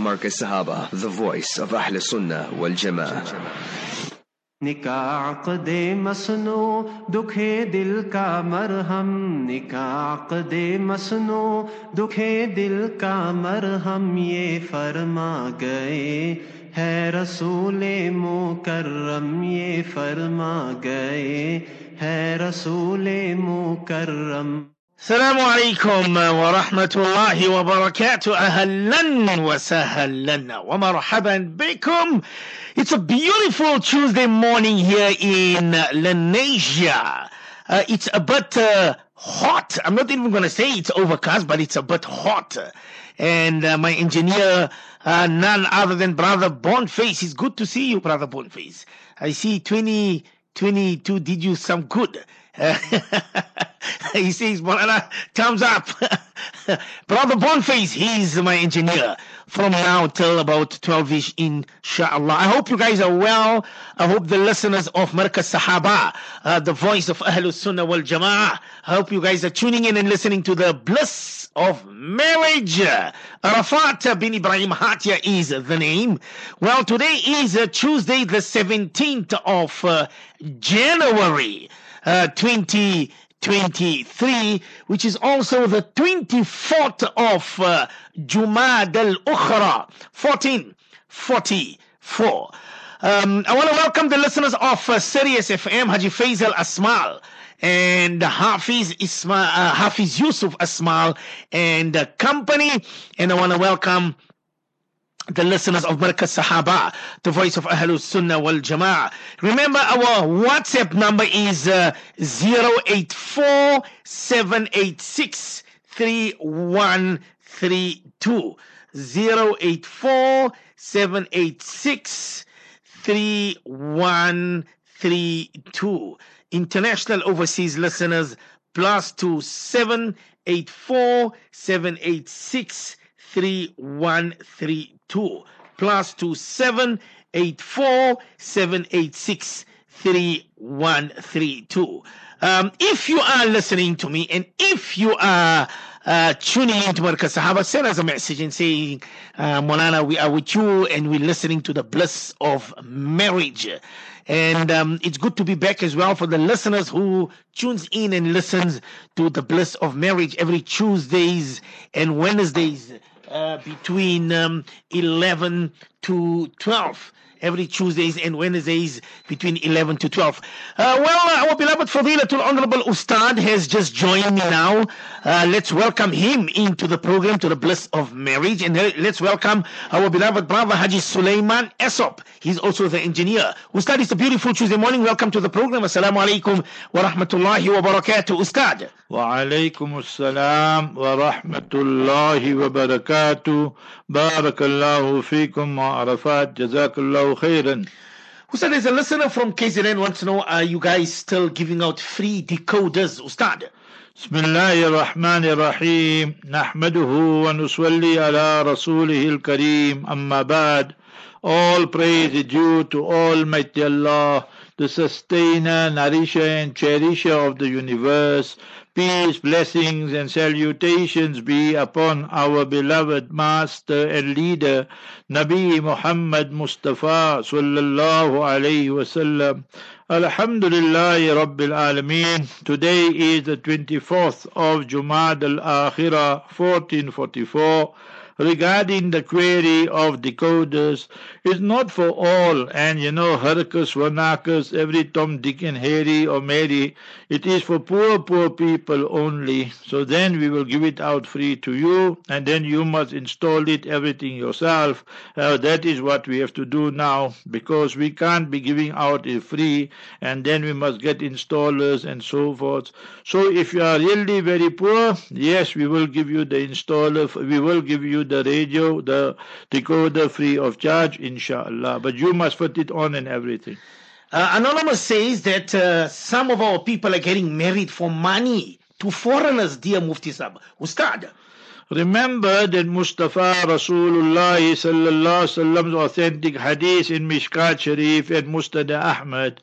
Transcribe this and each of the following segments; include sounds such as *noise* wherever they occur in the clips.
Marcus Sahaba, the voice of Ahl Sunnah wal Jama'ah. निकाक दे मसनो दुखे दिल का मरहम निकाक दे मसनो दुखे दिल का मरहम ये फरमा गए है रसूल मुकर्रम ये फरमा गए है रसूल मुकर्रम السلام عليكم ورحمة الله وبركاته أهلا وسهلا ومرحبا بكم It's a beautiful Tuesday morning here in Lenasia. Uh, It's a bit uh, hot. I'm not even going to say it's overcast but it's a bit hot. And uh, my engineer uh, none other than Brother Boniface. It's good to see you Brother Boniface. I see 2022 did you some good. *laughs* *laughs* he says, Molana, thumbs up. *laughs* Brother Boniface, he's my engineer from now till about 12 ish, inshallah. I hope you guys are well. I hope the listeners of Markaz Sahaba, uh, the voice of Ahlul Sunnah wal Jama'ah, I hope you guys are tuning in and listening to the bliss of marriage. Arafat bin Ibrahim Hatia is the name. Well, today is uh, Tuesday, the 17th of January, uh, January. Uh, 2023, which is also the 24th of uh, Jumad al Ukhra, 1444. Um, I want to welcome the listeners of uh, Sirius FM, Haji Faisal Asmal and Hafiz Isma, uh, Hafiz Yusuf Asmal and uh, company. And I want to welcome the listeners of Markaz Sahaba, the voice of Ahlul Sunnah wal Jama'ah. Remember, our WhatsApp number is uh, 084 786 3132. 084 786 3132. International overseas listeners, plus two seven eight four seven eight six three one three two plus two seven eight four seven eight six three one three two. Um, if you are listening to me and if you are uh, tuning into Markaz Sahaba, send us a message and saying, uh, Molana, we are with you and we're listening to the bliss of marriage. And um, it's good to be back as well for the listeners who tunes in and listens to the bliss of marriage every Tuesdays and Wednesdays between um, 11 to 12 every Tuesdays and Wednesdays between 11 to 12. Uh, well, our beloved Fadilatul Honorable Ustad has just joined me now. Uh, let's welcome him into the program to the bliss of marriage. And let's welcome our beloved brother Haji Sulaiman Esop. He's also the engineer. Ustad, it's a beautiful Tuesday morning. Welcome to the program. Assalamu alaikum wa rahmatullahi wa barakatuh. Ustad. وعليكم السلام ورحمة الله وبركاته بارك الله فيكم وعرفات جزاك الله خيرا Ustad, there's a listener from KZN wants to know, are you guys still giving out free decoders, Ustad? بسم الله الرحمن الرحيم نحمده ونصلي على رسوله الكريم أما بعد All praise is due to Almighty Allah, the sustainer, nourisher and cherisher of the universe. Peace, blessings and salutations be upon our beloved master and leader, Nabi Muhammad Mustafa sallallahu alayhi wasallam. Alhamdulillah Rabbil Alameen. Today is the 24th of Jumad al-Akhirah 1444 regarding the query of decoders is not for all. And you know Harkus, Wanakas, every Tom, Dick and Harry or Mary it is for poor poor people only. So then we will give it out free to you and then you must install it everything yourself. Uh, that is what we have to do now because we can't be giving out it free and then we must get installers and so forth. So if you are really very poor yes we will give you the installer we will give you the radio, the decoder free of charge, inshallah. But you must put it on and everything. Uh, Anonymous says that uh, some of our people are getting married for money to foreigners, dear Mufti Sab. Ustad. Remember that Mustafa Rasulullah sallallahu sallam's authentic hadith in Mishkat Sharif and Musnad Ahmad.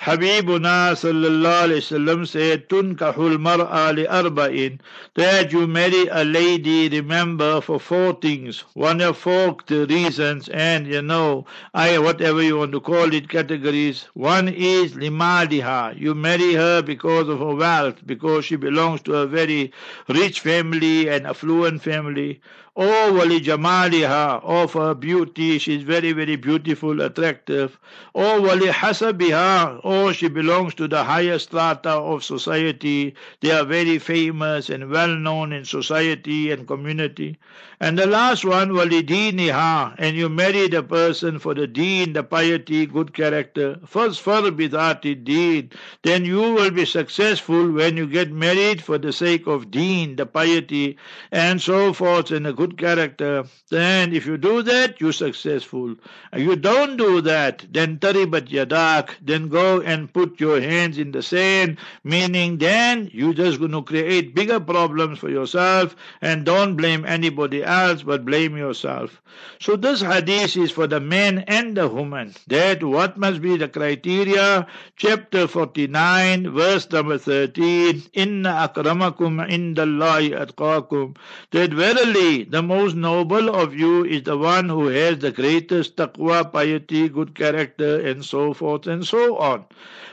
Habibuna sallallahu alayhi wasallam said, Tunkahul mar'a li arba'in. That you marry a lady, remember, for four things. One of four the reasons, and you know, I whatever you want to call it, categories. One is limadiha. You marry her because of her wealth, because she belongs to a very rich family and affluent family. Oh, wali jamaliha, of her beauty, she's very, very beautiful, attractive. Oh, wali hasabiha, oh, she belongs to the higher strata of society. They are very famous and well known in society and community. And the last one, wali diniha, and you marry the person for the deen, the piety, good character. First, far bidati deen, then you will be successful when you get married for the sake of deen, the piety, and so forth, and a good character, then if you do that, you're successful. You don't do that, then taribat yadak, then go and put your hands in the sand, meaning then you're just going to create bigger problems for yourself and don't blame anybody else but blame yourself. So this hadith is for the man and the woman. That what must be the criteria? Chapter 49, verse number 13. Inna akramakum indallahi atqakum. That verily the most noble of you is the one who has the greatest taqwa, piety, good character, and so forth and so on.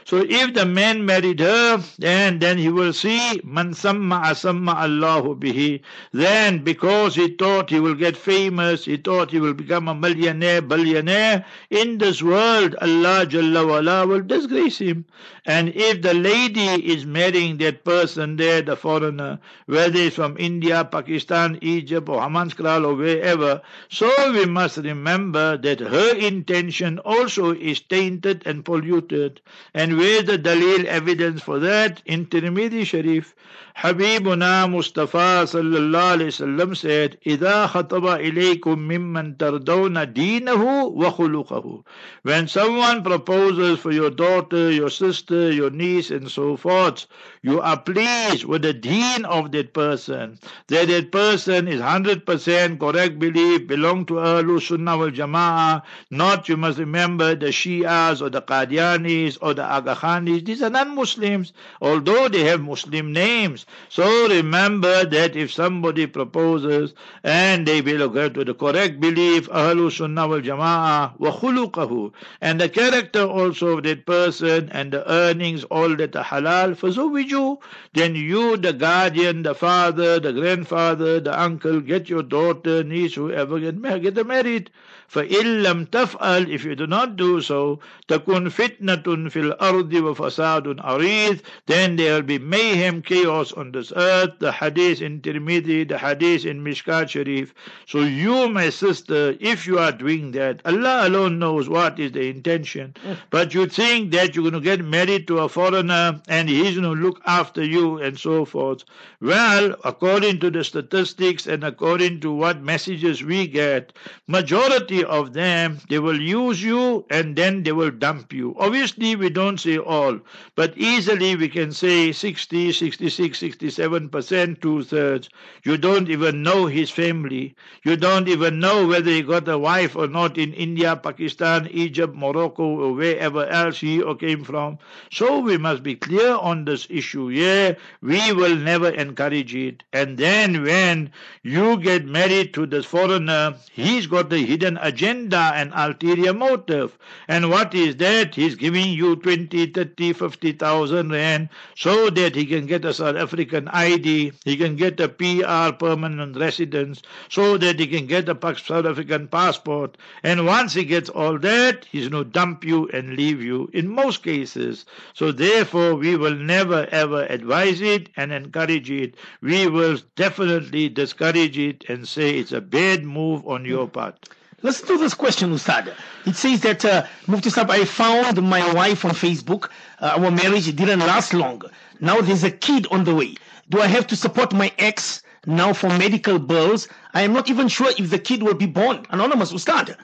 So if the man married her, then then he will see man samma asamma Allahu bihi. Then because he thought he will get famous, he thought he will become a millionaire, billionaire in this world, Allah Jalla wala will disgrace him. And if the lady is marrying that person there, the foreigner, whether it's from India, Pakistan, Egypt, or Hammanskraal, or wherever, so we must remember that her intention also is tainted and polluted. And where the dalil evidence for that? In Tirmidhi Sharif, Habibuna Mustafa sallallahu alayhi wasallam said, إِذَا خَطَبَ إِلَيْكُم مِّمَّن تَرْضَوْنَ دِينَهُ وَخُلُقَهُ When someone proposes for your daughter, your sister, your niece, and so forth, you are pleased with the deen of that person, that that person is 100% correct belief, belong to Ahlul Sunnah wal Jama'ah, not, you must remember, the Shias or the Qadianis or the Aga Khanis. These are non-Muslims, although they have Muslim names. So remember that if somebody proposes and they belong to the correct belief, Ahlu Sunnah wal Jama'ah, wa khuluqahu, and the character also of that person and the earnings, all that are halal, fazawiju, then you, the guardian, the father, the grandfather, the uncle, get your daughter, niece, whoever, get. Get married. فإن لم تفعل if you do not do so تكون فتنة في الأرض وفساد عريض then there will be mayhem chaos on this earth the hadith in Tirmidhi the hadith in Mishkat Sharif so you my sister if you are doing that Allah alone knows what is the intention but you think that you're going to get married to a foreigner and he's going to look after you and so forth well according to the statistics and according to what messages we get majority of them, they will use you and then they will dump you. Obviously, we don't say all, but easily we can say 60, 66, 67%, two thirds. You don't even know his family. You don't even know whether he got a wife or not in India, Pakistan, Egypt, Morocco, or wherever else he or came from. So we must be clear on this issue. Yeah, we will never encourage it. And then when you get married to this foreigner, he's got the hidden agenda agenda and ulterior motive. And what is that? He's giving you 20, 30, 50,000 rand so that he can get a South African ID, he can get a PR, permanent residence, so that he can get a South African passport. And once he gets all that, he's going to dump you and leave you in most cases. So therefore, we will never ever advise it and encourage it. We will definitely discourage it and say it's a bad move on your part. Listen to this question, Ustad. It says that, uh, Mufti Sahib, I found my wife on Facebook. Uh, our marriage didn't last long. Now there's a kid on the way. Do I have to support my ex now for medical bills? I am not even sure if the kid will be born. Anonymous, Ustad.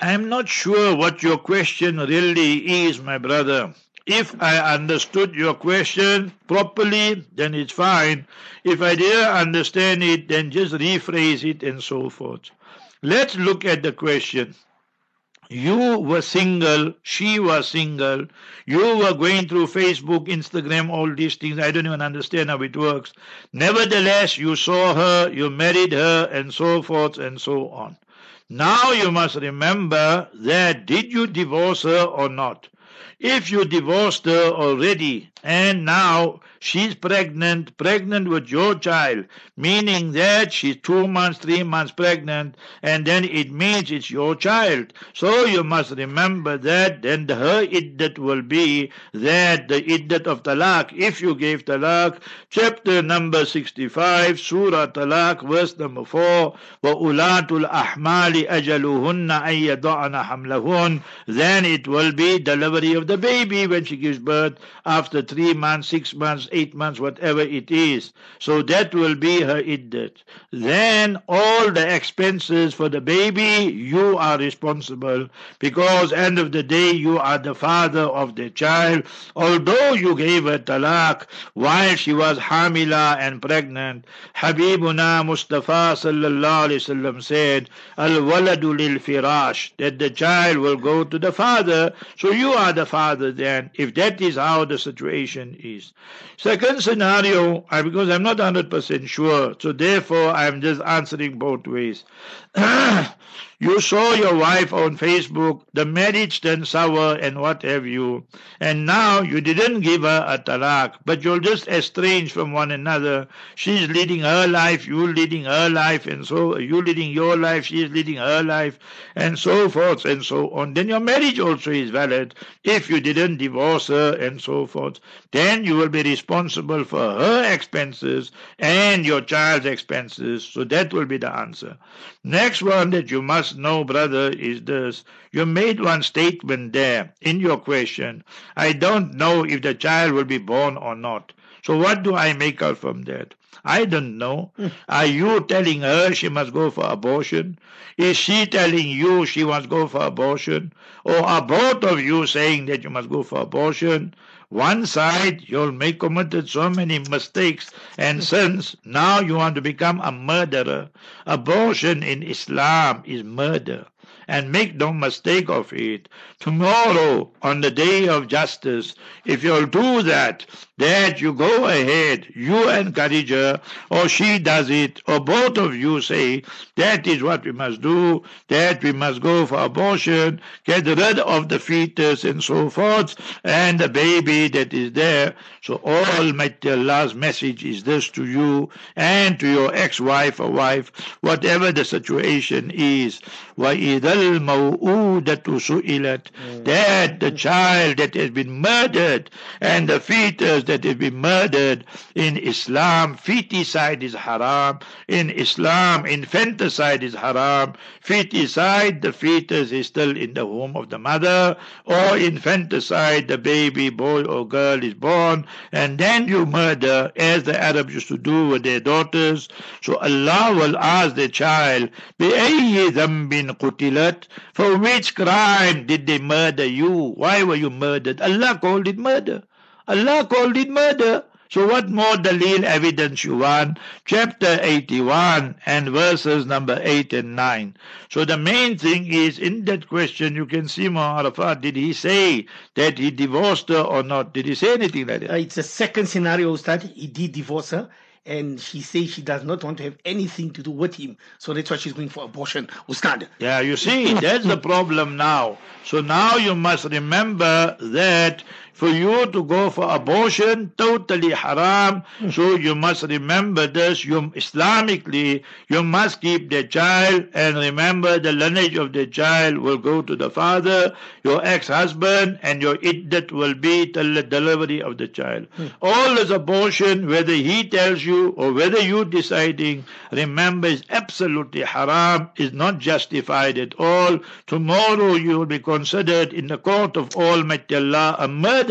I'm not sure what your question really is, my brother. If I understood your question properly, then it's fine. If I didn't understand it, then just rephrase it and so forth. Let's look at the question. You were single, she was single, you were going through Facebook, Instagram, all these things. I don't even understand how it works. Nevertheless, you saw her, you married her, and so forth and so on. Now you must remember that did you divorce her or not? If you divorced her already and now she's pregnant, pregnant with your child, meaning that she's two months, three months pregnant, and then it means it's your child. So you must remember that then her iddat will be that the iddat of talaq, if you gave talaq, chapter number 65, Surah Talaq, verse number 4, وَأُولَاتُ الْأَحْمَالِ أَجَلُهُنَّ أَن يَضَعْنَ حَمْلَهُنَّ Then it will be delivery of the baby when she gives birth after three months, six months, eight months, whatever it is. So that will be her iddat. Then all the expenses for the baby, you are responsible because end of the day you are the father of the child. Although you gave her talaq while she was hamila and pregnant, Habibuna Mustafa sallallahu alaihi wasallam said, "Al waladu lil firash," that the child will go to the father. So you are the father then. If that is how the situation is. Second scenario, because I'm not 100% sure, so therefore I'm just answering both ways. *clears throat* you saw your wife on Facebook, the marriage turned sour and what have you, and now you didn't give her a talak, but you're just estranged from one another. She's leading her life, you're leading her life, and so you're leading your life, she's leading her life, and so forth and so on. Then your marriage also is valid if you didn't divorce her and so forth. Then you will be responsible for her expenses and your child's expenses. So that will be the answer. Next one that you must know, brother, is this. You made one statement there in your question. I don't know if the child will be born or not. So what do I make out from that? I don't know. Hmm. Are you telling her she must go for abortion? Is she telling you she must go for abortion? Or are both of you saying that you must go for abortion? One side, you'll make committed so many mistakes and hmm. sins. Now you want to become a murderer. Abortion in Islam is murder. And make no mistake of it. Tomorrow, on the day of justice, if you'll do that, that you go ahead, you encourage her, or she does it, or both of you say, that is what we must do, that we must go for abortion, get rid of the fetus and so forth, and the baby that is there. So Almighty Allah's message is this to you and to your ex-wife or wife, whatever the situation is. وَإِذَا الْمَوْءُودَةُ سُئِلَتْ That the child that has been murdered and the fetus that has been murdered in Islam, feticide is haram. In Islam, infanticide is haram. Feticide, the fetus is still in the womb of the mother, or infanticide, the baby, boy or girl is born, and then you murder, as the Arabs used to do with their daughters. So Allah will ask the child, بِأَيِّ ذَنْبٍ قُتِلَتْ For which crime did they murder you? Why were you murdered? Allah called it murder. Allah called it murder. So what more dalil evidence you want? Chapter 81 and verses number 8 and 9. So the main thing is in that question you can see Arafat, did he say that he divorced her or not? Did he say anything like that? Uh, it's a second scenario that he did divorce her and she says she does not want to have anything to do with him. So that's why she's going for abortion. Ustad. Yeah, you see, that's the problem now. So now you must remember that for you to go for abortion, totally haram. Hmm. So you must remember this. You Islamically, you must keep the child and remember the lineage of the child will go to the father, your ex-husband, and your iddat will be till the delivery of the child. Hmm. All this abortion, whether he tells you or whether you deciding, remember is absolutely haram, is not justified at all. Tomorrow you will be considered in the court of Almighty Allah a murderer.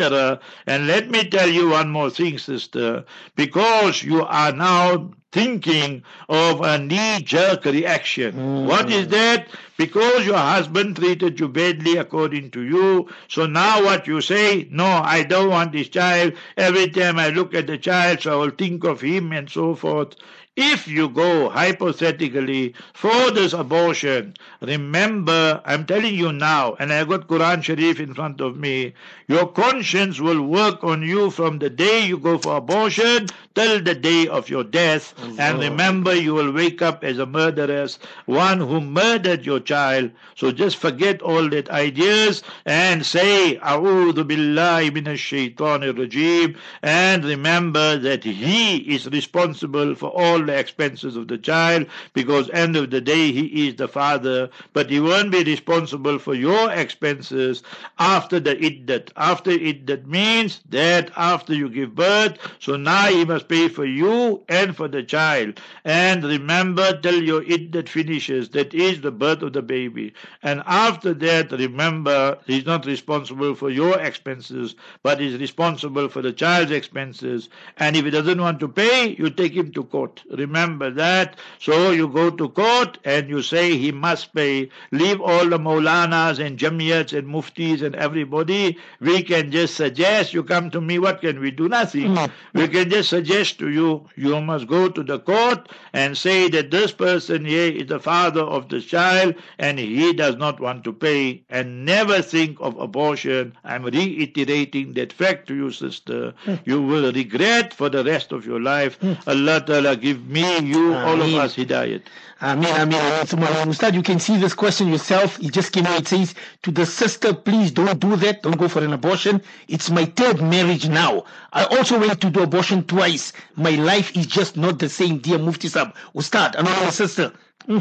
And let me tell you one more thing, sister. Because you are now thinking of a knee jerk reaction. Hmm. What is that? Because your husband treated you badly according to you. So now what you say, no, I don't want this child. Every time I look at the child, so I will think of him and so forth. If you go hypothetically for this abortion, remember, I'm telling you now, and I got Quran Sharif in front of me, your conscience will work on you from the day you go for abortion till the day of your death. Oh, and remember, you will wake up as a murderess, one who murdered your child. So just forget all that ideas and say, A'udhu billahi minash shaitanir rajim. And remember that he is responsible for all the expenses of the child because end of the day he is the father. But he won't be responsible for your expenses after the iddat. After iddat means that after you give birth, so now he must pay for you and for the child. And remember till your iddat finishes, that is the birth of the baby. And after that, remember, he's not responsible for your expenses, but he's responsible for the child's expenses. And if he doesn't want to pay, you take him to court. Remember that. So you go to court and you say he must pay. Leave all the Maulanas and Jamiyats and Muftis and everybody. We can just suggest you come to me. What can we do? Nothing. We can just suggest to you, you must go to the court and say that this person here is the father of the child and he does not want to pay and never think of abortion. I'm reiterating that fact to you, sister. Hmm. You will regret for the rest of your life. Hmm. Allah Ta'ala give me, you, all of us hidayat. Ameen. So, Ustad, you can see this question yourself. It just came out. It says, to the sister, please don't do that. Don't go for an abortion. It's my third marriage now. I also went to do abortion twice. My life is just not the same, dear Mufti Sab. Ustad, another sister.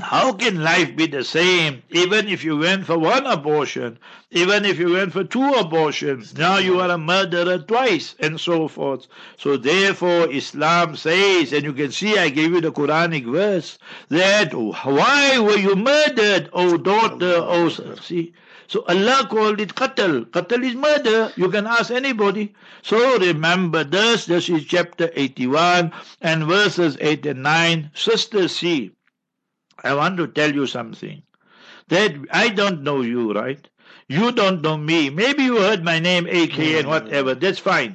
How can life be the same? Even if you went for one abortion, even if you went for two abortions, now you are a murderer twice, and so forth. So therefore, Islam says, and you can see I gave you the Quranic verse, that why were you murdered, O daughter, O son? See? So Allah called it qatl. Qatl is murder. You can ask anybody. So remember this. This is chapter 81 and verses 8 and 9. Sister C. I want to tell you something. That I don't know you, right? You don't know me. Maybe you heard my name, AK, and whatever. That's fine.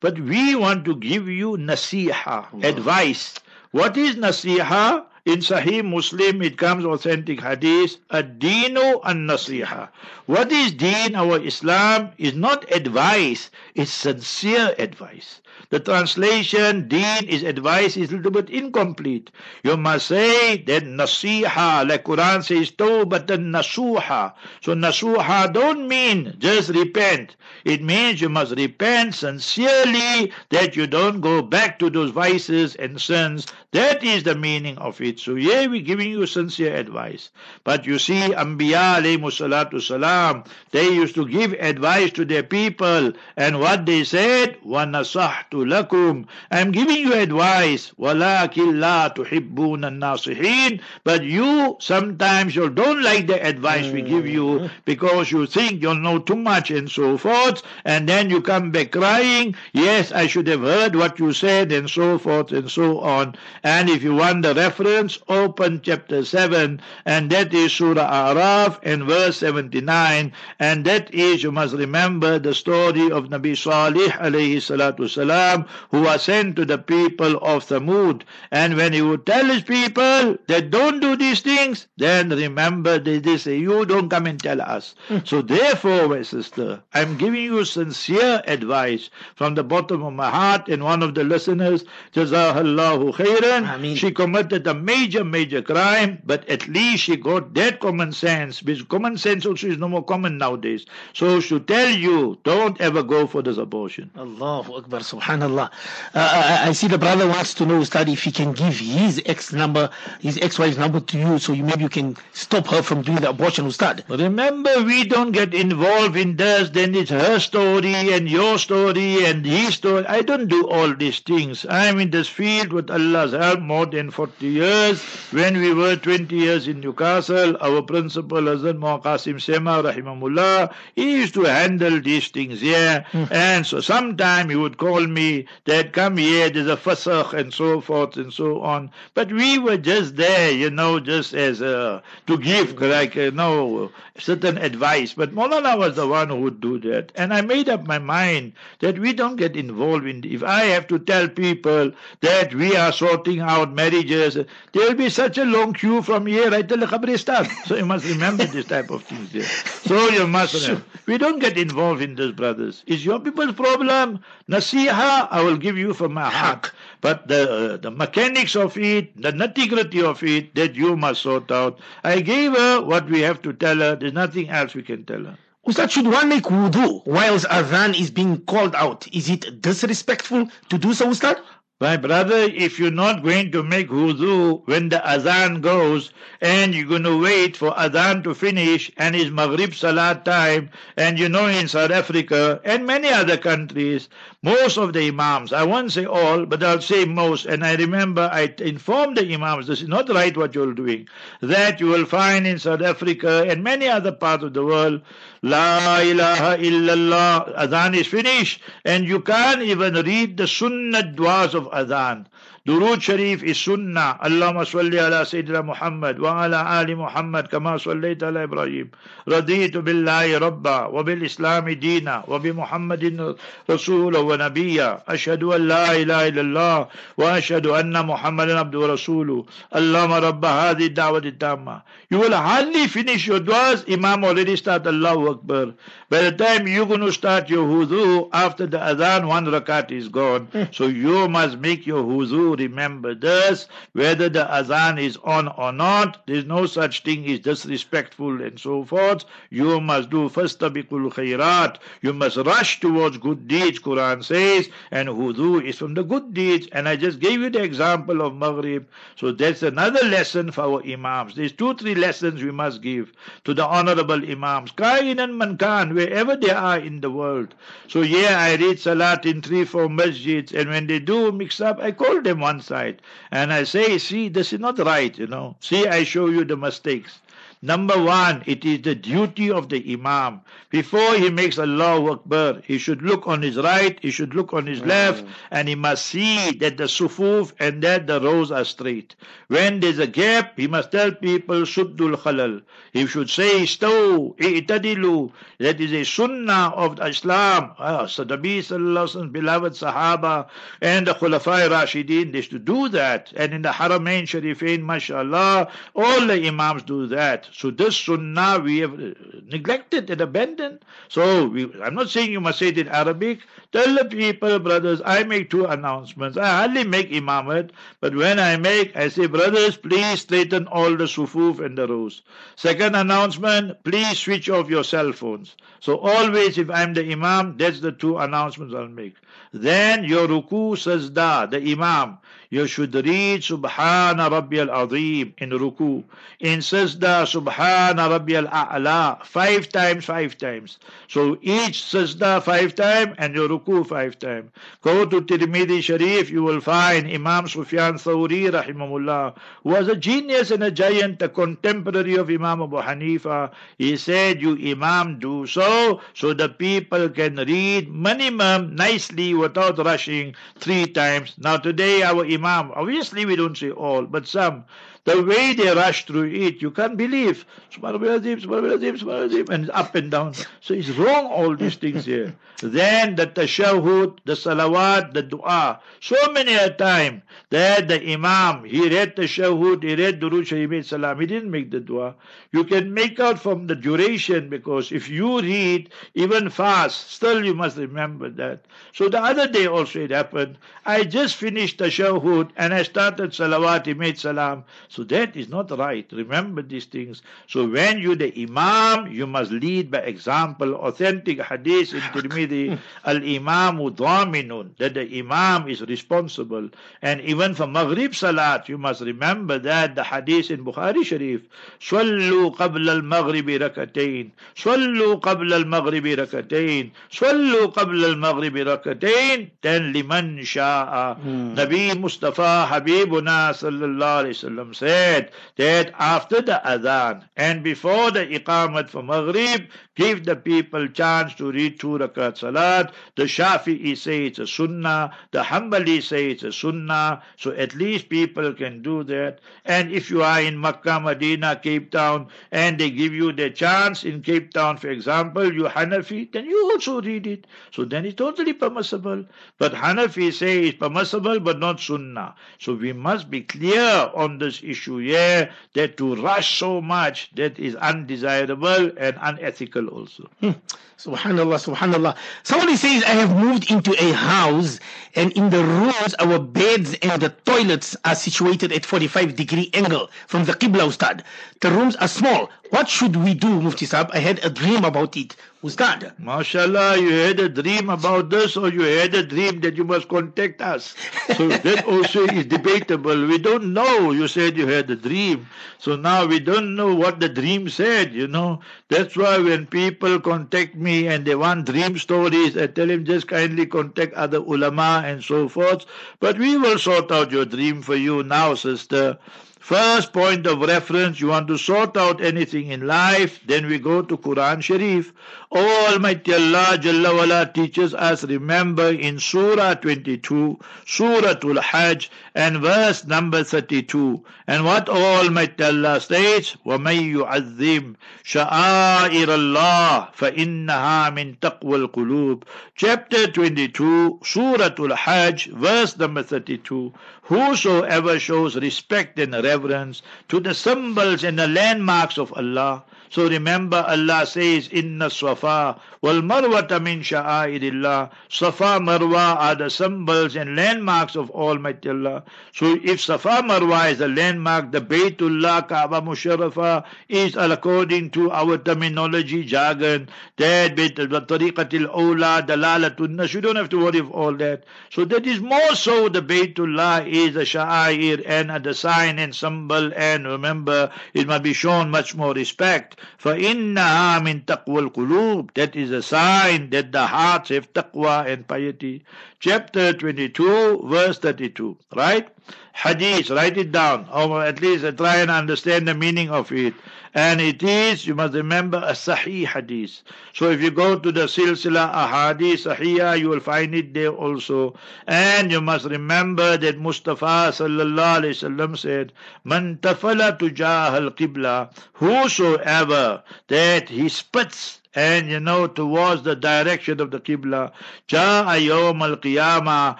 But we want to give you nasiha, advice. What is nasiha? In Sahih Muslim, it comes authentic hadith, ad-deenu an-nasiha. What is deen, our Islam, is not advice, it's sincere advice. The translation, deen is advice, is a little bit incomplete. You must say that nasiha, like Quran says, tawbatan nasuha. So nasuha don't mean just repent. It means you must repent sincerely that you don't go back to those vices and sins. That is the meaning of it. So yeah, we're giving you sincere advice. But you see, Anbiya alayhi salatu salam, they used to give advice to their people. And what they said, وَنَصَحْتُ لَكُمْ I'm giving you advice. وَلَكِنْ لَا تُحِبُّونَ النَّاصِحِينَ But you, sometimes you don't like the advice we give you because you think you know too much and so forth. And then you come back crying, yes, I should have heard what you said and so forth and so on. And if you want the reference, open chapter 7 and that is Surah Araf and verse 79 and that is, you must remember the story of Nabi Salih alayhi salatu salam who was sent to the people of Thamud and when he would tell his people that don't do these things, then remember they, they say, you don't come and tell us. Hmm. So therefore, my sister, I'm giving you sincere advice from the bottom of my heart and one of the listeners, Jazakallahu khairan, Ameen. she committed a major, major crime, but at least she got that common sense, because common sense also is no more common nowadays. So she tell you, don't ever go for this abortion. Allahu Akbar, Subhanallah. Uh, I, I see the brother wants to know, Ustad, if he can give his ex number, his ex-wife's number to you, so you maybe you can stop her from doing the abortion, Ustad. Remember, we don't get involved in this, then it's her story and your story and his story. I don't do all these things. I'm in this field with Allah's help more than 40 years. When we were 20 years in Newcastle, our principal, Hazrat Muhammad Qasim Sema, rahimahullah, he used to handle these things, yeah. And so sometime he would call me that come here, there's a fasakh and so forth and so on. But we were just there, you know, just as uh, to give like you know certain advice. But Molana was the one who would do that, and I made up my mind that we don't get involved in. If I have to tell people that we are sorting out marriages, there will be such a long queue from here right till the Qabristan. *laughs* So you must remember this type of things there. So you must remember. We don't get involved in this, brothers. It's your people's problem. Nasiha, I will give you from my heart. But the, the mechanics of it, the nitty-gritty of it, that you must sort out. I gave her what we have to tell her. There's nothing else we can tell her. Ustad, should one make wudu whilst adhan is being called out? Is it disrespectful to do so, Ustad? My brother, if you're not going to make wudu when the azan goes and you're going to wait for azan to finish and it's Maghrib Salat time and you know in South Africa and many other countries, most of the imams, I won't say all, but I'll say most, and I remember I informed the imams, this is not right what you're doing, that you will find in South Africa and many other parts of the world, La ilaha illallah, adhan is finished, and you can't even read the sunnah du'as of adhan. درود شريف السنة اللهم صل على سيدنا محمد وعلى آل محمد كما صليت على إبراهيم رضيت بالله ربا وبالإسلام دينا وبمحمد رسولا ونبيا أشهد أن لا إله إلا الله وأشهد أن محمدا عبده ورسوله اللهم رب هذه الدعوة التامة You will hardly finish your du'as, Imam already start Allahu Akbar. By the time you're going to start your wudu, after the adhan, one rakat is gone. Hmm. so you must make your wudu remember this, whether the azan is on or not, there's no such thing as disrespectful and so forth. You must do fastabikul khairat. You must rush towards good deeds, Quran says, and wudu is from the good deeds. And I just gave you the example of Maghrib. So that's another lesson for our Imams. There's two, three lessons we must give to the honorable Imams. Kain and Mankan, wherever they are in the world. So yeah, I read Salat in three, four masjids, and when they do mix up, I call them one side. And I say, see, this is not right, you know. See, I show you the mistakes. Number one, it is the duty of the Imam. Before he makes Allahu Akbar, he should look on his right, he should look on his left, and he must see that the sufuf and that the rows are straight. When there's a gap, he must tell people, Suddul Khalal. He should say, Staw, I'tadilu. That is a sunnah of Islam. Ah, so the beloved Sahaba and the Khulafai Rashidin, they should do that. And in the Haramain Sharifain, mashallah, all the Imams do that. So this sunnah we have uh, neglected and abandoned. So we, I'm not saying you must say it in Arabic. Tell the people, brothers, I make two announcements. I hardly make imamat, but when I make, I say, brothers, please straighten all the sufuf and the rows. Second announcement, please switch off your cell phones. So always, if I'm the imam, that's the two announcements I'll make. Then your ruku sajda, the imam, you should read Subhana Rabbi al-Azim in ruku. In sajda, Subhana Rabbi al-A'la, five times, five times. So each sajda five times and your ruku five times. Go to Tirmidhi Sharif, you will find Imam Sufyan Thawri, rahimahullah, who was a genius and a giant, a contemporary of Imam Abu Hanifa. He said, you Imam do so, so the people can read minimum nicely without rushing three times. Now today our Imam, obviously we don't say all, but some, the way they rush through it, you can't believe. And up and down. So it's wrong, all these *laughs* things here. then the tashahud, the salawat, the dua. So many a time that the imam, he read the tashahud, he read Durud Sharif Salam, he didn't make the dua. You can make out from the duration because if you read even fast, still you must remember that. So the other day also it happened. I just finished the tashahud and I started salawat, he made salam. So that is not right. Remember these things. So when you the Imam, you must lead by example. Authentic hadith in Tirmidhi, *laughs* Al Imamu Dhaminun, that the Imam is responsible. And even for Maghrib Salat, you must remember that the hadith in Bukhari Sharif, Swallu qabl al Maghribi rakatain, Swallu qabl al Maghribi rakatain, Swallu qabl al Maghribi rakatain, then liman sha'a. Hmm. Nabi Mustafa Habibuna sallallahu alayhi said that after the adhan and before the iqamat for maghrib, give the people chance to read two rakat salat. The Shafi'i say it's a sunnah, the Hanbali say it's a sunnah, so at least people can do that. And if you are in Makkah, Medina, Cape Town, and they give you the chance in Cape Town, for example, you Hanafi, then you also read it. So then it's totally permissible. But Hanafi say it's permissible but not sunnah. So we must be clear on this issue here that to rush so much that is undesirable and unethical also. Hmm. Subhanallah, subhanallah. Somebody says, I have moved into a house and in the rooms our beds and the toilets are situated at 45 degree angle from the Qibla Ustad. The rooms are small. What should we do, Mufti Saab? I had a dream about it. Ustad. MashaAllah, you had a dream about this or you had a dream that you must contact us. So *laughs* that also is debatable. We don't know. You said you had a dream. So now we don't know what the dream said, you know. That's why when people contact me and they want dream stories, I tell them just kindly contact other ulama and so forth. But we will sort out your dream for you now, sister. First point of reference, you want to sort out anything in life, then we go to Quran Sharif. Almighty Allah Jalla wala teaches us, remember in Surah 22, Surah Al-Hajj, and verse number 32. And what Almighty Allah states, وَمَن يُعَذِّمْ شَعَائِرَ اللَّهِ فَإِنَّهَا مِن تَقْوَى الْقُلُوبِ Chapter 22, Surah Al-Hajj, verse number 32. Whosoever shows respect and reverence to the symbols and the landmarks of Allah, so remember Allah says, Inna Safa wal Marwata min sha'airillah. Safa Marwa are the symbols and landmarks of Almighty Allah. So if Safa Marwa is a landmark, the Baytullah Kaaba Musharrafa is according to our terminology jargon, that Tariqatil Awla, Dalalatun Nas. You don't have to worry of all that. So that is more so the Baytullah is a sha'air and a sign and symbol and remember it must be shown much more respect. فَإِنَّهَا مِن تَقْوَى الْقُلُوبِ That is a sign that the hearts have taqwa and piety. Chapter 22, verse 32. Right? Hadith, write it down, or at least try and understand the meaning of it. And it is, you must remember, a Sahih Hadith. So if you go to the Silsila Ahadith Sahih, you will find it there also. And you must remember that Mustafa sallallahu alayhi wasallam said, Man tafala tujah al-qibla, whosoever that he spits and you know towards the direction of the Qibla. Ja'a yawm al-qiyamah.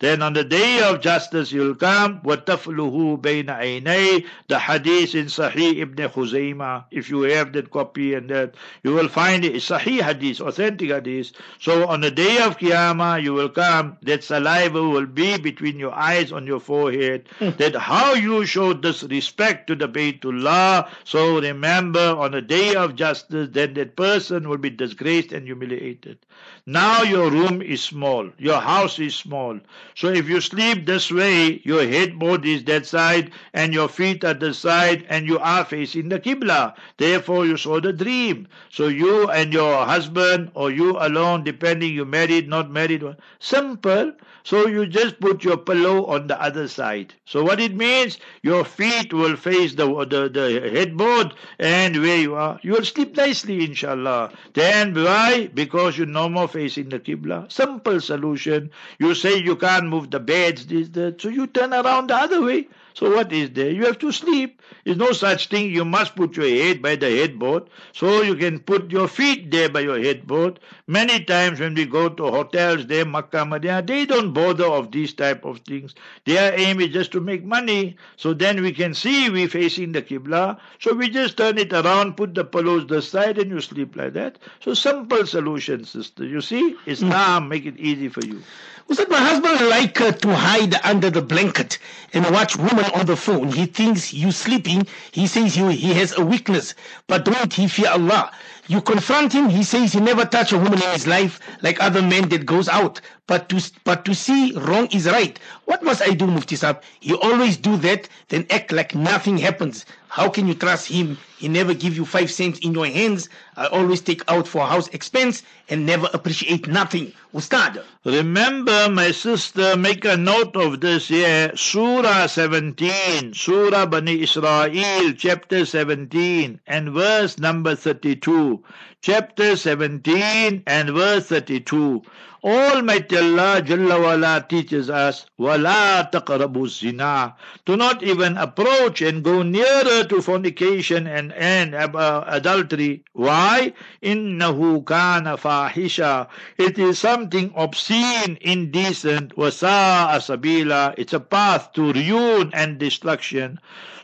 Then on the day of justice you'll come. وَتَفْلُهُ بَيْنَ عَيْنَيْ The hadith in Sahih Ibn Khuzaymah. If you have that copy and that, you will find it. Sahih hadith, authentic hadith. So on the day of Qiyamah you will come. That saliva will be between your eyes on your forehead. that how you showed this respect to the Baytullah. So remember on the day of justice then that person will be disgraced and humiliated. Now your room is small, your house is small. So if you sleep this way, your headboard is that side and your feet are the side and you are facing the Qibla. Therefore you saw the dream. So you and your husband or you alone, depending you married, not married, simple. So you just put your pillow on the other side. So what it means, your feet will face the, the, the headboard and where you are, you will sleep nicely inshallah. Then why? Because you're no more facing the Qibla. Simple solution. You say you can't move the beds, this, that, so you turn around the other way. So what is there? You have to sleep. There's no such thing. You must put your head by the headboard. So you can put your feet there by your headboard. Many times when we go to hotels there, Makkah, Medina, they don't bother of these type of things. Their aim is just to make money. So then we can see we facing the Qibla. So we just turn it around, put the pillows the side and you sleep like that. So simple solution, sister. You see? Islam hmm. make it easy for you. Ustad, my husband like uh, to hide under the blanket and watch women on the phone. He thinks you sleeping. He says you, he has a weakness, but don't he fear Allah? You confront him, he says he never touched a woman in his life like other men that goes out. But to, but to see wrong is right. What must I do, Mufti Saab? He always do that, then act like nothing happens. How can you trust him? He never give you five cents in your hands. I always take out for house expense and never appreciate nothing. Ustad. Remember, my sister, make a note of this here. Surah 17, Surah Bani Israel, chapter 17, and verse number 32. Chapter 17 and verse 32. Almighty Allah Jalla wala, teaches us wala taqrabu zina. To not even approach and go nearer to fornication and, and uh, adultery. Why? Innahu kana fahisha. It is something obscene indecent. Wasa asabila it's a path to ruin and destruction.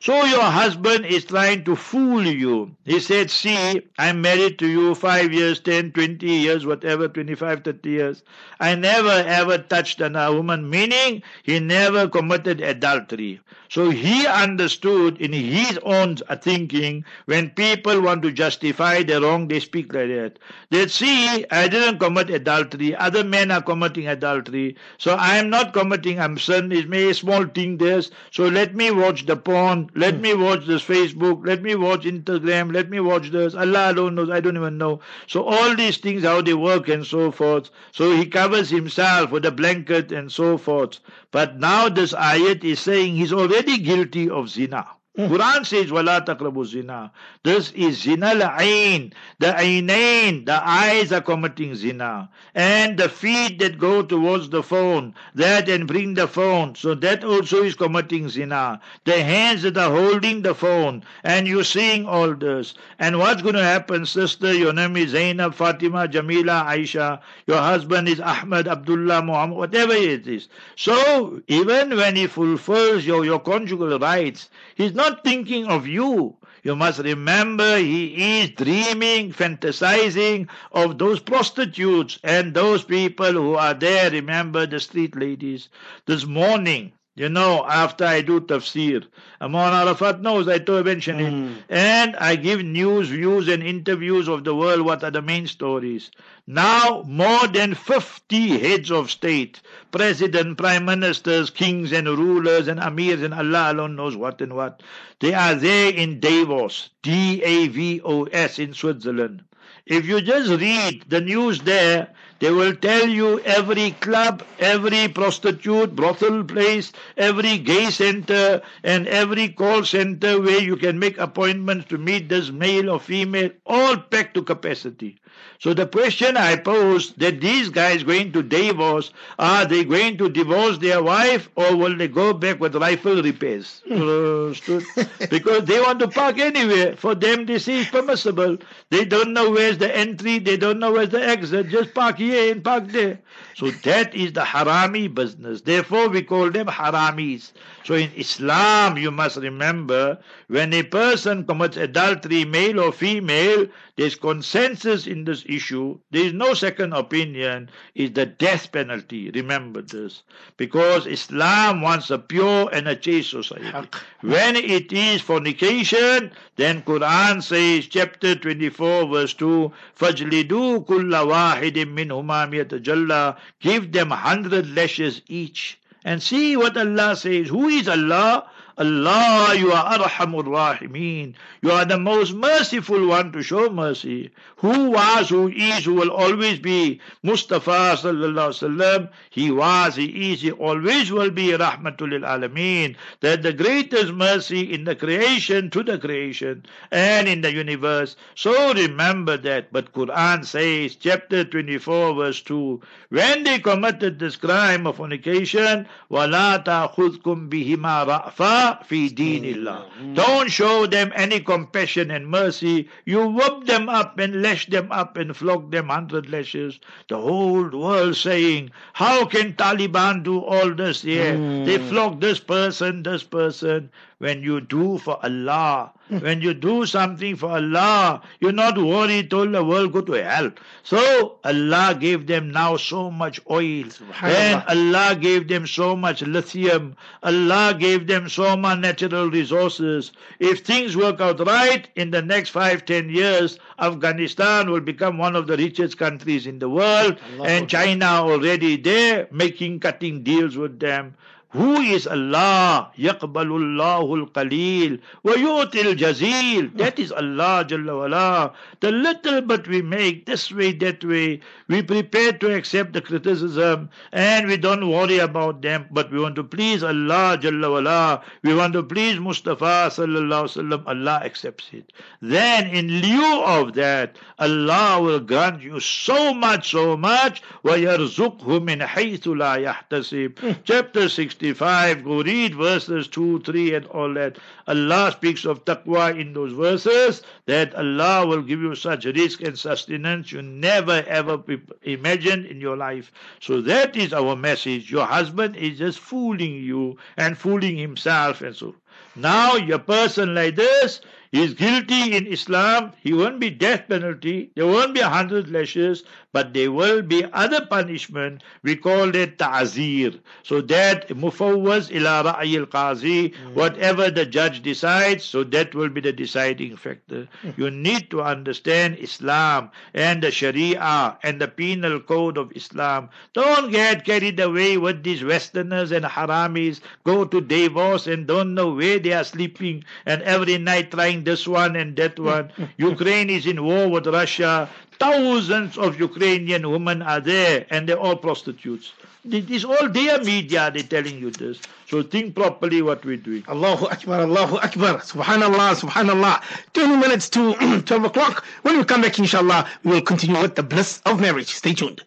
So your husband is trying to fool you. He said, see, I'm married to you five years, 10, 20 years, whatever, 25, 30 years. I never ever touched a woman, meaning he never committed adultery. So he understood in his own thinking when people want to justify their wrong, they speak like that. They see, I didn't commit adultery, other men are committing adultery, so I am not committing, I'm son, it's a small thing this, so let me watch the porn, let me watch this Facebook, let me watch Instagram, let me watch this, Allah alone knows, I don't even know. So all these things, how they work and so forth. So he covers himself with a blanket and so forth. But now this ayat is saying he's already guilty of zina. Mm. Quran says, Wala taqrabu zina. This is zina al-ain. The ainain, the eyes are committing zina. And the feet that go towards the phone, that and bring the phone. So that also is committing zina. The hands that are holding the phone. And you're seeing all this. And what's going to happen, sister? Your name is Zainab, Fatima, Jamila, Aisha. Your husband is Ahmed, Abdullah, Muhammad, whatever it is. So even when he fulfills your, your conjugal rights, he's not not thinking of you. You must remember he is dreaming, fantasizing of those prostitutes and those people who are there. Remember the street ladies. This morning, you know, after I do tafsir, Amon Arafat knows I to mention it. Mm. And I give news, views, and interviews of the world. What are the main stories? Now, more than 50 heads of state, president, prime ministers, kings, and rulers, and amirs, and Allah alone knows what and what. They are there in Davos, D A V O S, in Switzerland. If you just read the news there, they will tell you every club, every prostitute, brothel place, every gay center, and every call center where you can make appointments to meet this male or female, all packed to capacity. So the question I pose that these guys going to divorce, are they going to divorce their wife or will they go back with rifle repairs? *laughs* because they want to park anywhere. For them, this is permissible. They don't know where's the entry, they don't know where's the exit. Just park here and park there. So that is the harami business. Therefore, we call them haramis. So in Islam, you must remember when a person commits adultery, male or female, there's consensus in this issue. There is no second opinion. Is the death penalty. Remember this, because Islam wants a pure and a chaste society. When it is fornication, then Quran says, chapter 24, verse 2, فَجْلِدُوا كُلَّ وَاحِدٍ مِّنْهُمَا مِيَتَجَلَّى Give them hundred lashes each. And see what Allah says. Who is Allah? Allah, you are Arhamur Rahimeen. You are the most merciful one to show mercy. Who was, who is, who will always be Mustafa sallallahu alaihi wasallam. He was, he is, he always will be Rahmatul Alameen. That the greatest mercy in the creation to the creation and in the universe. So remember that. But Quran says, chapter 24, verse 2, when they committed this crime of fornication, وَلَا تَأْخُذْكُمْ بِهِمَا رَأْفًا fi dinillah. Don't show them any compassion and mercy. You whoop them up and lash them up and flog them hundred lashes. The whole world saying, how can Taliban do all this? Yeah, mm. they flog this person, this person. When you do for Allah. When you do something for Allah, you're not worried all the world go to hell. So Allah gave them now so much oil. And Allah gave them so much lithium. Allah gave them so much natural resources. If things work out right, in the next five, ten years, Afghanistan will become one of the richest countries in the world. and China already there making cutting deals with them. Who is Allah? يقبل الله القليل ويؤتي الجزيل. That is Allah Jalla wala. The little but we make this way, that way, we prepare to accept the criticism and we don't worry about them, but we want to please Allah Jalla wala. We want to please Mustafa Sallallahu Alaihi Wasallam. Allah accepts it. Then in lieu of that, Allah will grant you so much, so much. وَيَرْزُقْهُ مِنْ حَيْثُ لَا يَحْتَسِبْ. Chapter 65, go read verses 2, 3 and all that. Allah speaks of taqwa in those verses that Allah will give you such risk and sustenance you never ever imagined in your life. So that is our message. Your husband is just fooling you and fooling himself and so. Now, a person like this is guilty in Islam. He won't be death penalty. There won't be a hundred lashes, but there will be other punishment. We call it ta'zir. So that mufawwaz ila ra'i al-qazi, hmm. whatever the judge decides, so that will be the deciding factor. Hmm. You need to understand Islam and the Sharia and the penal code of Islam. Don't get carried away with these Westerners and Haramis. Go to Davos and don't know where they are sleeping and every night trying this one and that one. *laughs* Ukraine is in war with Russia. Thousands of Ukrainian women are there and they're all prostitutes. It is all their media, they're telling you this. So think properly what we're doing. Allahu Akbar, Allahu Akbar. Subhanallah, Subhanallah. 20 minutes to *clears throat* 12 o'clock. When we come back, inshallah, we will continue with the bliss of marriage. Stay tuned.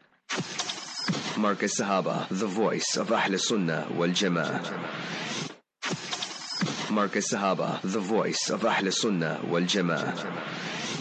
Marcus Sahaba, the voice of Ahl Sunnah wal Jama'ah. Marcus Sahaba, the voice of Ahl Sunnah wal Jama'ah.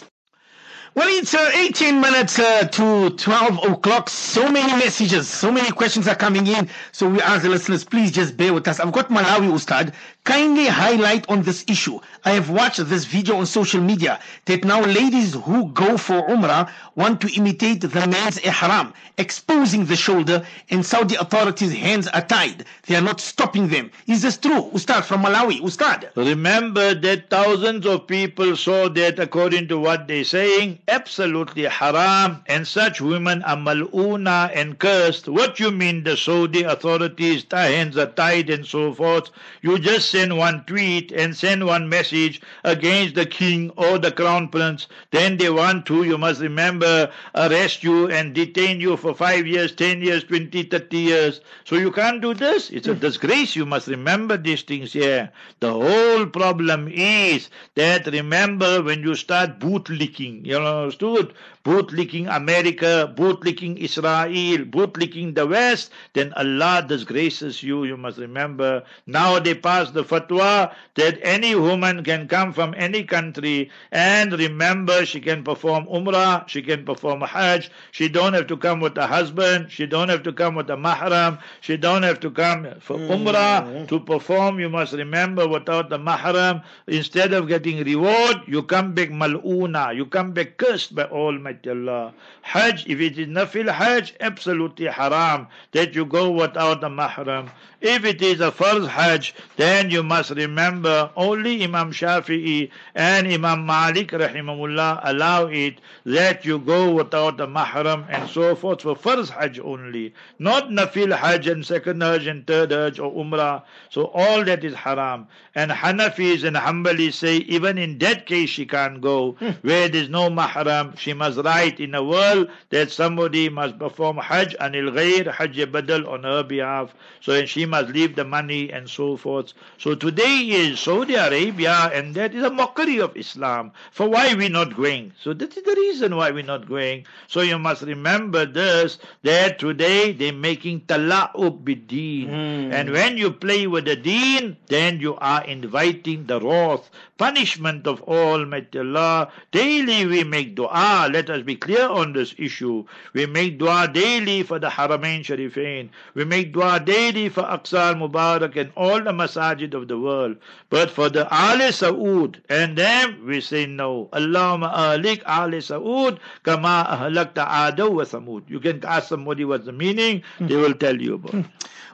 Well, it's uh, 18 minutes uh, to 12 o'clock. So many messages, so many questions are coming in. So we ask the listeners, please just bear with us. I've got Malawi Ustad. Kindly highlight on this issue. I have watched this video on social media that now ladies who go for Umrah want to imitate the man's ihram, exposing the shoulder, and Saudi authorities' hands are tied. They are not stopping them. Is this true? Ustad from Malawi. Ustad. Remember that thousands of people saw that according to what they're saying, absolutely haram, and such women are mal'una and cursed. What you mean the Saudi authorities, their hands are tied and so forth? You just send one tweet and send one message against the king or the crown prince. Then they want to, you must remember, arrest you and detain you for five years, ten years, twenty, thirty years. So you can't do this. It's a mm. disgrace. You must remember these things here. The whole problem is that remember when you start bootlicking, you know, Uh, understood? Bootlicking America, bootlicking Israel, bootlicking the West, then Allah disgraces you. You must remember. Now they pass the fatwa that any woman can come from any country and remember she can perform Umrah, she can perform Hajj. She don't have to come with a husband. She don't have to come with a mahram. She don't have to come for hmm. Umrah to perform. You must remember without the mahram. Instead of getting reward, you come back mal'una. You come back cursed by all Almighty 点了 Hajj, if it is nafil Hajj, absolutely haram that you go without a mahram. If it is a farz Hajj, then you must remember only Imam Shafi'i and Imam Malik rahimahullah allow it that you go without a mahram and so forth for farz Hajj only, not nafil Hajj and second Hajj and third Hajj or Umrah. So all that is haram. And Hanafis and Hanbalis say even in that case she can't go hmm. where there's no mahram. She must write in a will that somebody must perform Hajj anil ghair Hajj badal on her behalf. So and she must leave the money and so forth. So today is Saudi Arabia, and that is a mockery of Islam. For why we not going? So that is the reason why we're not going. So you must remember this that today they're making tala'ub bid-deen. Hmm. And when you play with the deen, then you are inviting the wrath, punishment of Almighty Allah. Daily we make dua. Let us be clear on this issue. We make dua daily for the Haramain Sharifain. We make dua daily for Aqsa Mubarak and all the masajid of the world. But for the Ali Saud and them, we say no. Allahumma ahlik Ali Saud kama ahlakta Adaw wa Samud. You can ask somebody what's the meaning, they will tell you about it.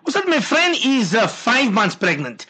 Ustad, my friend is uh, five months pregnant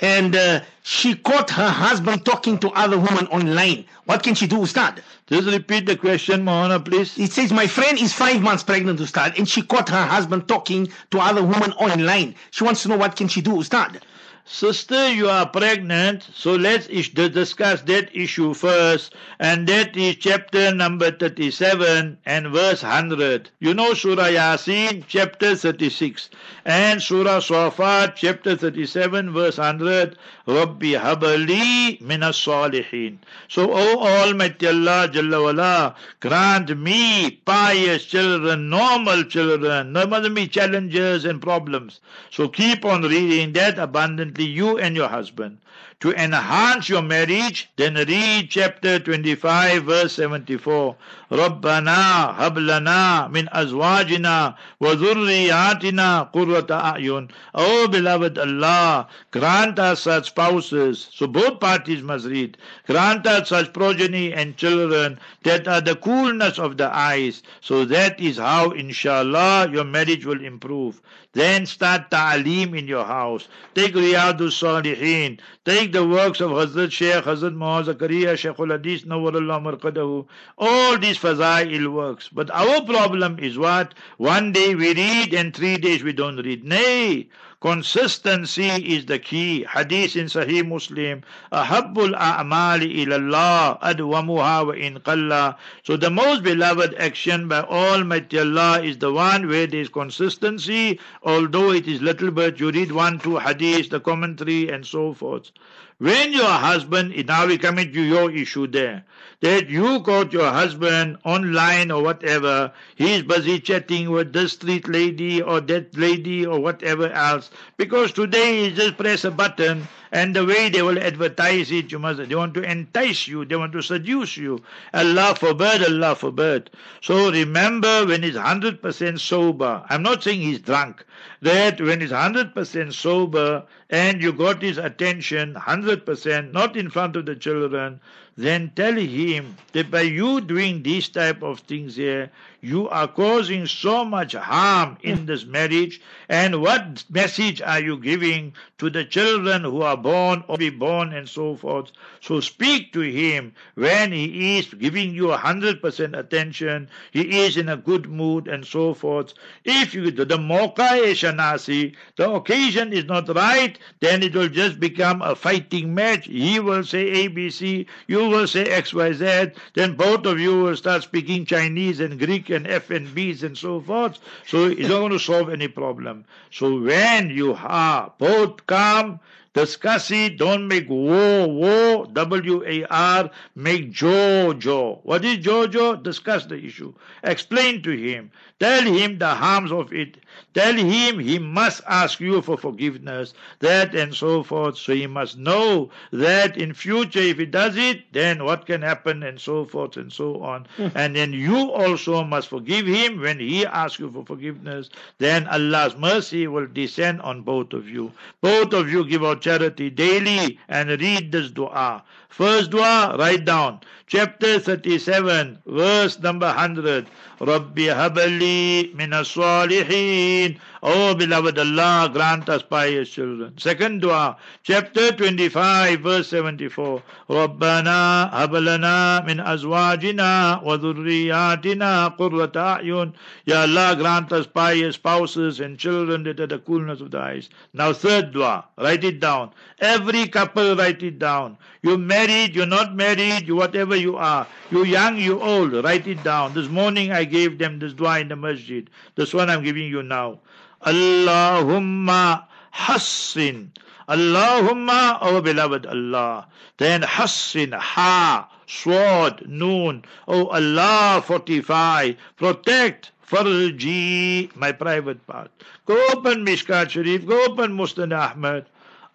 and uh, she caught her husband talking to other women online. What can she do, Ustad? Just repeat the question, Mohana, please. It says, My friend is five months pregnant, Ustad, and she caught her husband talking to other women online. She wants to know what can she do, Ustad? Sister, you are pregnant, so let's is- discuss that issue first. And that is chapter number 37 and verse 100. You know Surah Yasin, chapter 36. And Surah Safat, chapter 37, verse 100. Rabbi habali minas salihin. So, O Almighty Allah, Jalla wala, grant me pious children, normal children. There mustn't be challenges and problems. So keep on reading that abundantly, you and your husband. To enhance your marriage, then read chapter 25, verse 74. ربنا هب لنا من أزواجنا وذرياتنا قرة أعين. Oh beloved Allah, grant us such spouses. So both parties must read. Grant us such progeny and children that are the coolness of the eyes. So that is how, inshallah, your marriage will improve. Then start ta'aleem in your house. Take Riyadus Salihin. Take the works of Hazrat Shaykh, Hazrat Muhammad Zakaria, Shaykh al Hadith, Marqadahu. All these fazail works. But our problem is what? One day we read and three days we don't read. Nay. Consistency is the key. Hadith in Sahih Muslim. Ahabbul a'mali ilallah adwamuha wa in qalla. So the most beloved action by Almighty Allah is the one where there is consistency, although it is little bit. You read one, two hadith, the commentary, and so forth. When your husband, now we come into your issue there, that you got your husband online or whatever, he's busy chatting with this street lady or that lady or whatever else, because today you just press a button and the way they will advertise it, you must, they want to entice you, they want to seduce you. Allah forbid, Allah forbid. So remember when he's 100% sober, I'm not saying he's drunk, that when he's 100% sober and you got his attention 100%, not in front of the children, then tell him that by you doing these type of things here, you are causing so much harm in this marriage. And what message are you giving to the children who are born or be born and so forth? So speak to him when he is giving you a hundred percent attention, he is in a good mood and so forth. If you do the moka shanasi, the occasion is not right, then it will just become a fighting match. He will say ABC, you will say XYZ, then both of you will start speaking Chinese and Greek and F and B's and so forth. So it's not going to solve any problem. So when you are both calm, discuss it, don't make war, war, W-A-R, make Jojo. What is Jojo? Discuss the issue. Explain to him. Tell him the harms of it. Tell him he must ask you for forgiveness, that and so forth. So he must know that in future if he does it, then what can happen and so forth and so on. Hmm. and then you also must forgive him when he asks you for forgiveness. Then Allah's mercy will descend on both of you. Both of you give out charity daily and read this dua. First dua, write down. Chapter 37, verse number 100. Rabbi habali minas salihin. Oh, beloved Allah, grant us pious children. Second dua, chapter 25, verse 74. Rabbana habalana min azwajina wa dhurriyatina qurrata a'yun. Ya Allah, grant us pious spouses and children that are the coolness of the eyes. Now third dua, write it down. Every couple write it down. You married, you're not married, you whatever you are. You young, you old, write it down. This morning I gave them this dua in the masjid. This one I'm giving you now. Allahumma hassin. Allahumma, oh beloved Allah. Then hassin, ha, sword, noon. Oh Allah, fortify, protect, farji, my private part. Go open Mishkat Sharif, go open Musnad Ahmad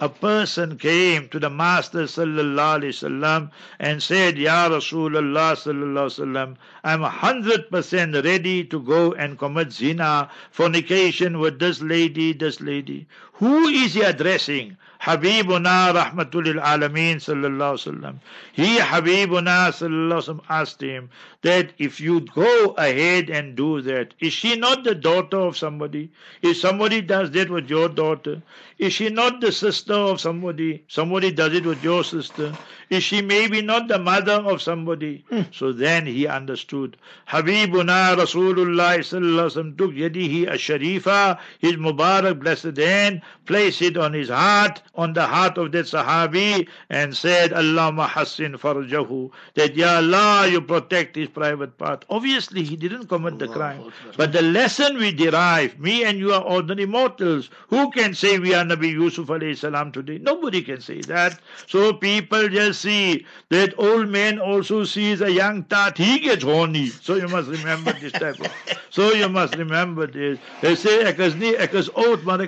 a person came to the Master sallallahu alaihi wasallam and said, Ya Rasulullah sallallahu alaihi wasallam, I'm hundred percent ready to go and commit zina, fornication with this lady, this lady. Who is he addressing? Habibuna Rahmatul Alameen Sallallahu Wasallam. He, Habibuna Sallallahu Wasallam, asked him that if you go ahead and do that, is she not the daughter of somebody? If somebody does that with your daughter, is she not the sister of somebody? Somebody does it with your sister. Is she maybe not the mother of somebody? Hmm. So then he understood. Habibuna Rasulullah Sallallahu took Yadihi Asharifa, his Mubarak blessed hand, placed it on his heart, on the heart of that Sahabi, and said, Allah Hassin Farjahu, that Ya Allah, you protect his private part. Obviously, he didn't commit the crime. But the lesson we derive, me and you are ordinary mortals. Who can say we are Nabi Yusuf alayhi salam today? Nobody can say that. So people just see that old man also sees a young tat, he gets horny. So you must remember this type of. *laughs* So you must remember this. They say, is nie, ek is oud, maar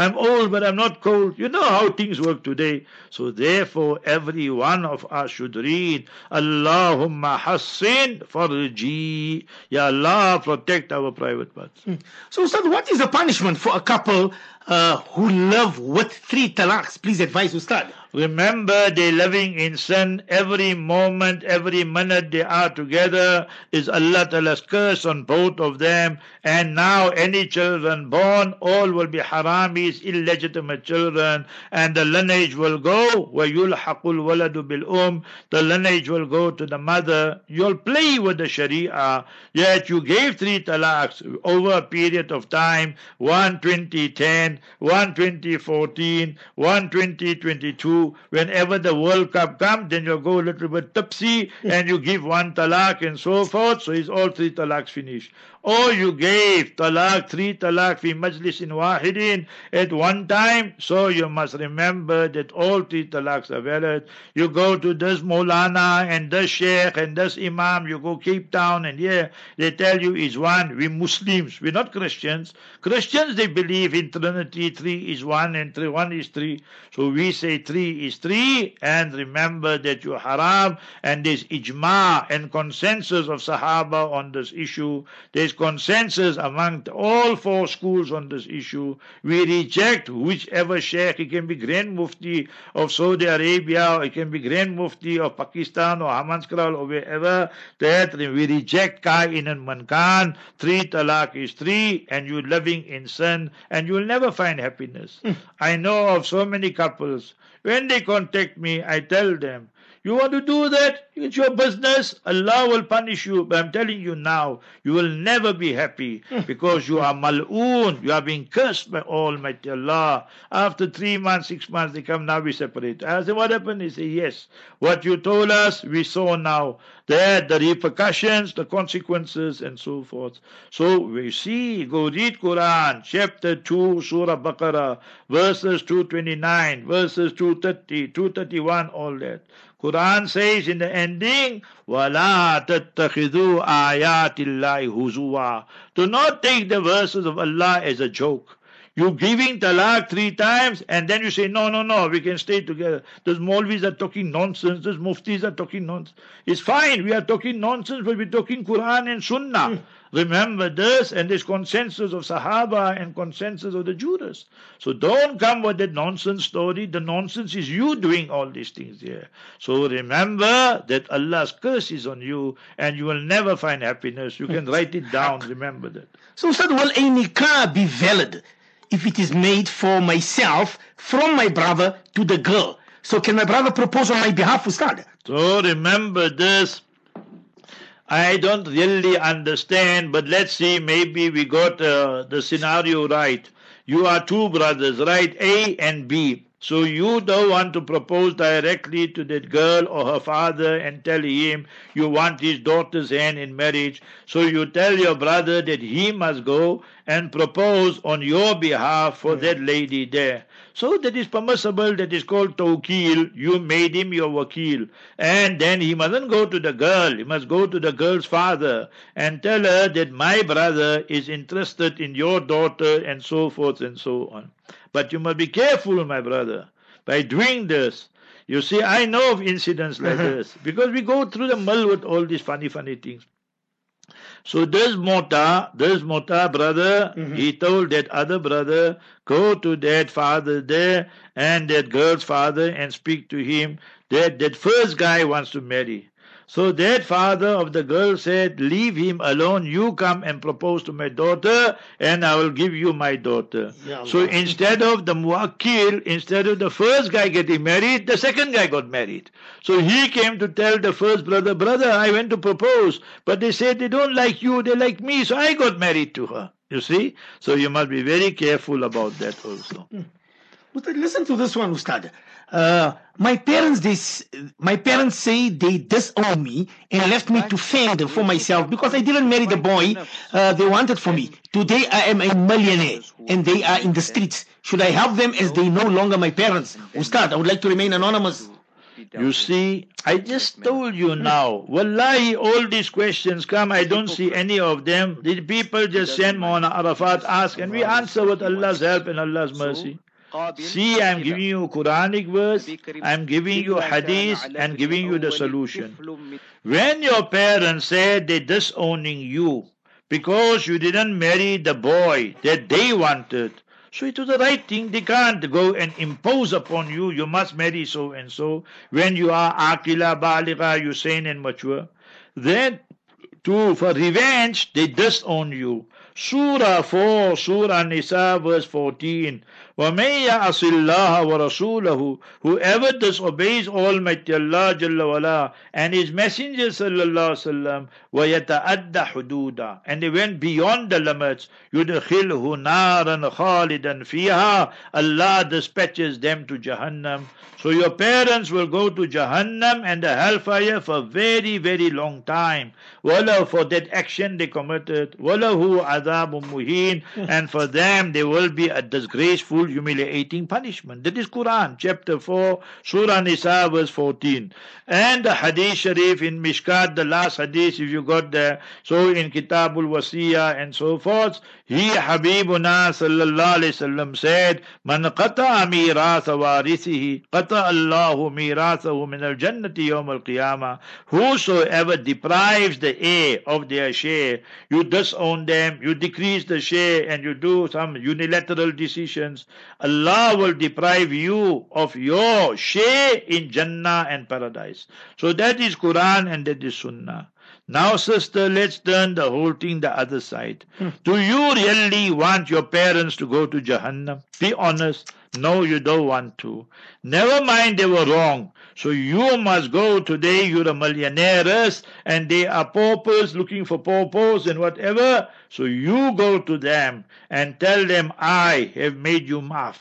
I'm old, but I'm not cold. You know how things work today. So therefore, every one of us should read, Allahumma hassin farji. Ya Allah, protect our private parts. Hmm. So, Ustad, what is the punishment for a couple uh, who love with three talaqs? Please advise Ustad. Remember, they're living in sin every moment, every minute they are together is Allah Ta'ala's curse on both of them. And now, any children born, all will be haramis, illegitimate children, and the lineage will go where you'll waladu bil um, the lineage will go to the mother. You'll play with the Sharia, yet you gave three talaqs over a period of time 1 2010, 1 2014, 1 2022 whenever the World Cup comes, then you go a little bit tipsy *laughs* and you give one talak and so forth. So it's all three talaks finished. Or you gave talak, three talak fi majlis in wahidin at one time. So you must remember that all three talaks are valid. You go to this Molana and this Sheikh and this Imam, you go Cape Town and here they tell you is one. We Muslims, we're not Christians. Christians, they believe in Trinity, three is one and three, one is three. So we say three is three and remember that you haram and there's ijma and consensus of Sahaba on this issue. There's consensus among all four schools on this issue. We reject whichever sheikh, it can be Grand Mufti of Saudi Arabia, or it can be Grand Mufti of Pakistan or Hammanskraal or wherever, that we reject Kain and Mankan. Three talak is three, and you're living in sin, and you'll never find happiness. Hmm. I know of so many couples. When they contact me, I tell them, you want to do that? It's your business. Allah will punish you. But I'm telling you now, you will never be happy hmm. because you are mal'oon. You are being cursed by Almighty Allah. After three months, six months, they come, now we separate. I say, what happened? They say, yes. What you told us, we saw now. That the repercussions, the consequences, and so forth. So we see, go read Quran, chapter 2, Surah Baqarah, verses 229, verses 230, 231, all that. Quran says in the ending, وَلَا تَتَّخِذُوا آيَاتِ اللَّهِ هُزُوًا Do not take the verses of Allah as a joke. You giving talaq three times and then you say, no, no, no, we can stay together. Those Maulvis are talking nonsense. Those Muftis are talking nonsense. It's fine. We are talking nonsense, but we're talking Quran and Sunnah. Remember this, and this consensus of Sahaba and consensus of the jurists. So don't come with that nonsense story. The nonsense is you doing all these things here. So remember that Allah's curse is on you, and you will never find happiness. You can write it down. *laughs* Remember that. So, Ustad, will a nikah be valid if it is made for myself from my brother to the girl? So, can my brother propose on my behalf, Ustad? So remember this. I don't really understand, but let's see, maybe we got uh, the scenario right. You are two brothers, right? A and B. So you don't want to propose directly to that girl or her father and tell him you want his daughter's hand in marriage. So you tell your brother that he must go and propose on your behalf for that lady there. So that is permissible, that is called tawkil. You made him your wakil. And then he mustn't go to the girl, he must go to the girl's father and tell her that my brother is interested in your daughter and so forth and so on. But you must be careful, my brother, by doing this. You see, I know of incidents like *laughs* this because we go through the mill with all these funny, funny things. So this Mota, this Mota brother, mm-hmm. he told that other brother, go to that father there and that girl's father and speak to him that that first guy wants to marry. So that father of the girl said, Leave him alone. You come and propose to my daughter, and I will give you my daughter. Ya So Allah. instead of the muakkil, instead of the first guy getting married, the second guy got married. So he came to tell the first brother, Brother, I went to propose, but they said they don't like you, they like me, so I got married to her. You see? So you must be very careful about that also. Hmm. Ustad, listen to this one, Ustad. Uh, my parents, they, my parents say they disown me and left me to fend for myself because I didn't marry the boy uh, they wanted for me. Today I am a millionaire and they are in the streets. Should I help them as they no longer my parents? Ustad, I would like to remain anonymous. You see, I just told you now. Wallahi, all these questions come, I don't see any of them. The people just send Mawlana Arafat, ask, and we answer with Allah's help and Allah's mercy. See, I'm giving you Quranic verse, I'm giving you hadith, and giving you the solution. When your parents said they're disowning you because you didn't marry the boy that they wanted, so it was the right thing. They can't go and impose upon you, you must marry so and so. When you are Akila, Baligha, you sane and mature. Then, too, for revenge, they disown you. Surah 4, Surah Nisa, verse 14. وَمَن يَعْصِ اللَّهَ وَرَسُولَهُ Whoever disobeys Almighty Allah Jalla wala, and His Messenger Sallallahu Alaihi Wasallam وَيَتَأَدَّ حُدُودًا and they went beyond the limits يُدْخِلْهُ نَارًا خَالِدًا فِيهَا Allah dispatches them to Jahannam so your parents will go to Jahannam and the hellfire for very very long time وَلَا for that action they committed وَلَهُ عَذَابٌ مُهِينٌ and for them there will be a disgraceful humiliating punishment. That is Quran chapter 4 Surah Nisa verse 14 and the Hadith Sharif in Mishkat the last Hadith if you got there so in Kitabul Wasiya and so forth he Habibuna sallallahu alayhi wasallam said man qata'a miratha warithihi qata'a Allahu mirathahu min al-jannati yawm al-qiyamah. Whosoever deprives the heir of their share you disown them you decrease the share and you do some unilateral decisions Allah will deprive you of your share in Jannah and paradise so that is Quran and that is Sunnah now, sister, let's turn the whole thing the other side. Hmm. Do you really want your parents to go to Jahannam? Be honest. No, you don't want to. Never mind they were wrong. So you must go today. You're a millionaires and they are paupers looking for paupers and whatever. So you go to them and tell them, I have made you maaf.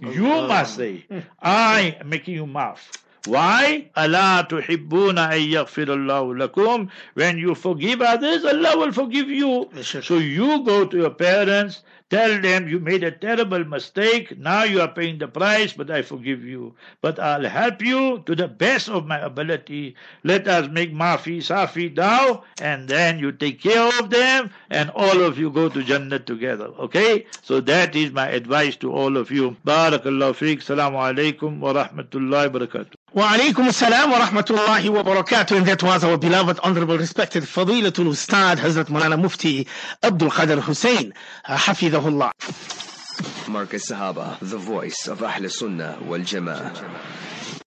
You must say, *laughs* I am making you maaf. Why? Allah tuhibbuna an yaghfirallahu lakum. When you forgive others, Allah will forgive you. So you go to your parents, tell them you made a terrible mistake. Now you are paying the price, but I forgive you. But I'll help you to the best of my ability. Let us make mafi safi now, and then you take care of them, and all of you go to Jannah together. Okay? So that is my advice to all of you. Barakallahu feek. Salamu alaikum wa rahmatullahi wa barakatuh. Wa alaikum assalam wa rahmatullahi wa barakatuh. And that was our beloved, honorable, respected Fadilatul Ustad Hazrat Mulana Mufti Abdul Qadir Hussein, uh, Hafidahullah. Marcus Sahaba, the voice of Ahl Sunnah wal Jama'ah.